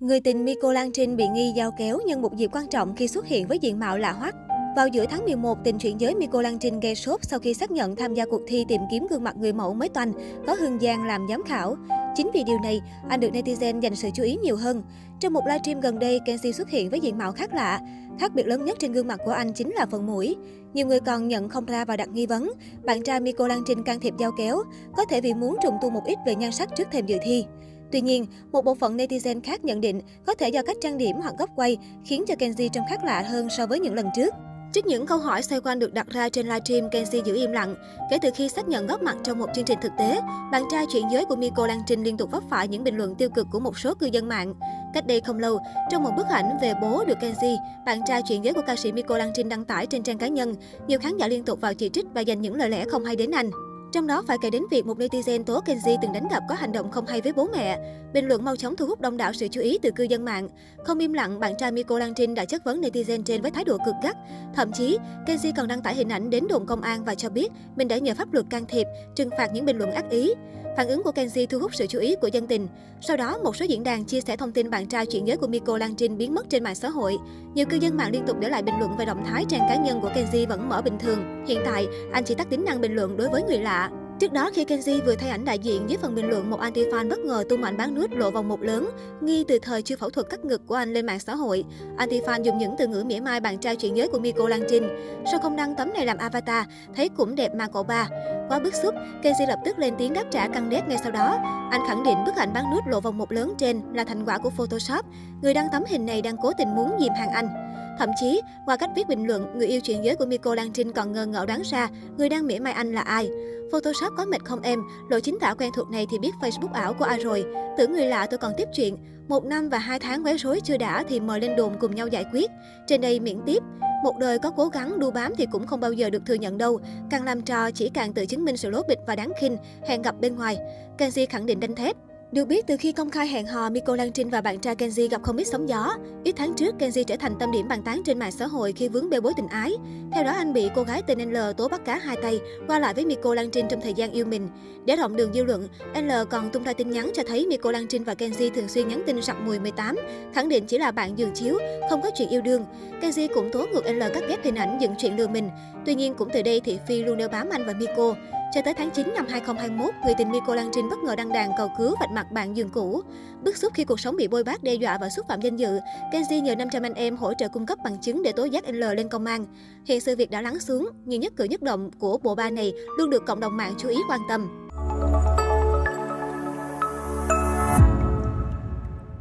Người tình Miko Lan Trinh bị nghi giao kéo nhân một dịp quan trọng khi xuất hiện với diện mạo lạ hoắc. Vào giữa tháng 11, tình chuyển giới Miko Lan Trinh gây sốt sau khi xác nhận tham gia cuộc thi tìm kiếm gương mặt người mẫu mới toanh, có Hương Giang làm giám khảo. Chính vì điều này, anh được netizen dành sự chú ý nhiều hơn. Trong một livestream gần đây, Kenzie xuất hiện với diện mạo khác lạ. Khác biệt lớn nhất trên gương mặt của anh chính là phần mũi. Nhiều người còn nhận không ra và đặt nghi vấn, bạn trai Miko Lan Trinh can thiệp giao kéo, có thể vì muốn trùng tu một ít về nhan sắc trước thềm dự thi. Tuy nhiên, một bộ phận netizen khác nhận định có thể do cách trang điểm hoặc góc quay khiến cho Kenji trông khác lạ hơn so với những lần trước. Trước những câu hỏi xoay quanh được đặt ra trên livestream, Kenji giữ im lặng. Kể từ khi xác nhận góp mặt trong một chương trình thực tế, bạn trai chuyển giới của Miko Lan Trinh liên tục vấp phải những bình luận tiêu cực của một số cư dân mạng. Cách đây không lâu, trong một bức ảnh về bố được Kenji, bạn trai chuyển giới của ca sĩ Miko Lan Trinh đăng tải trên trang cá nhân, nhiều khán giả liên tục vào chỉ trích và dành những lời lẽ không hay đến anh. Trong đó phải kể đến việc một netizen tố Kenji từng đánh đập có hành động không hay với bố mẹ. Bình luận mau chóng thu hút đông đảo sự chú ý từ cư dân mạng. Không im lặng, bạn trai Miko Lan Trinh đã chất vấn netizen trên với thái độ cực gắt. Thậm chí, Kenji còn đăng tải hình ảnh đến đồn công an và cho biết mình đã nhờ pháp luật can thiệp, trừng phạt những bình luận ác ý. Phản ứng của Kenji thu hút sự chú ý của dân tình. Sau đó, một số diễn đàn chia sẻ thông tin bạn trai chuyện giới của Miko Lan Trinh biến mất trên mạng xã hội. Nhiều cư dân mạng liên tục để lại bình luận về động thái trang cá nhân của Kenji vẫn mở bình thường. Hiện tại, anh chỉ tắt tính năng bình luận đối với người lạ. Trước đó, khi Kenji vừa thay ảnh đại diện dưới phần bình luận, một anti-fan bất ngờ tung ảnh bán nút lộ vòng một lớn, nghi từ thời chưa phẫu thuật cắt ngực của anh lên mạng xã hội. Anti-fan dùng những từ ngữ mỉa mai bạn trai chuyện giới của Miko Lan Trinh. Sao không đăng tấm này làm avatar, thấy cũng đẹp mà cậu ba. Quá bức xúc, Kenji lập tức lên tiếng đáp trả căng đét ngay sau đó. Anh khẳng định bức ảnh bán nút lộ vòng một lớn trên là thành quả của Photoshop. Người đăng tấm hình này đang cố tình muốn dìm hàng anh. Thậm chí, qua cách viết bình luận, người yêu chuyện giới của Miko Lan Trinh còn ngờ ngỡ đoán ra người đang mỉa mai anh là ai. Photoshop có mệt không em, lộ chính tả quen thuộc này thì biết Facebook ảo của ai rồi. Tưởng người lạ tôi còn tiếp chuyện. Một năm và hai tháng quấy rối chưa đã thì mời lên đồn cùng nhau giải quyết. Trên đây miễn tiếp. Một đời có cố gắng đu bám thì cũng không bao giờ được thừa nhận đâu. Càng làm trò chỉ càng tự chứng minh sự lố bịch và đáng khinh. Hẹn gặp bên ngoài. Kenji khẳng định đanh thép. Được biết, từ khi công khai hẹn hò, Miko Lan Trinh và bạn trai Kenji gặp không ít sóng gió. Ít tháng trước, Kenji trở thành tâm điểm bàn tán trên mạng xã hội khi vướng bê bối tình ái. Theo đó, anh bị cô gái tên L tố bắt cá hai tay, qua lại với Miko Lan Trinh trong thời gian yêu mình. Để rộng đường dư luận, L còn tung ra tin nhắn cho thấy Miko Lan Trinh và Kenji thường xuyên nhắn tin sặc mùi 18, khẳng định chỉ là bạn giường chiếu, không có chuyện yêu đương. Kenji cũng tố ngược L cắt ghép hình ảnh dựng chuyện lừa mình. Tuy nhiên, cũng từ đây Thị Phi luôn đeo bám anh và Miko. Cho tới tháng 9 năm 2021, người tình Miko Lan Trinh bất ngờ đăng đàn cầu cứu vạch mặt bạn giường cũ. Bức xúc khi cuộc sống bị bôi bác đe dọa và xúc phạm danh dự, Kenji nhờ 500 anh em hỗ trợ cung cấp bằng chứng để tố giác L lên công an. Hiện sự việc đã lắng xuống, nhưng nhất cử nhất động của bộ ba này luôn được cộng đồng mạng chú ý quan tâm.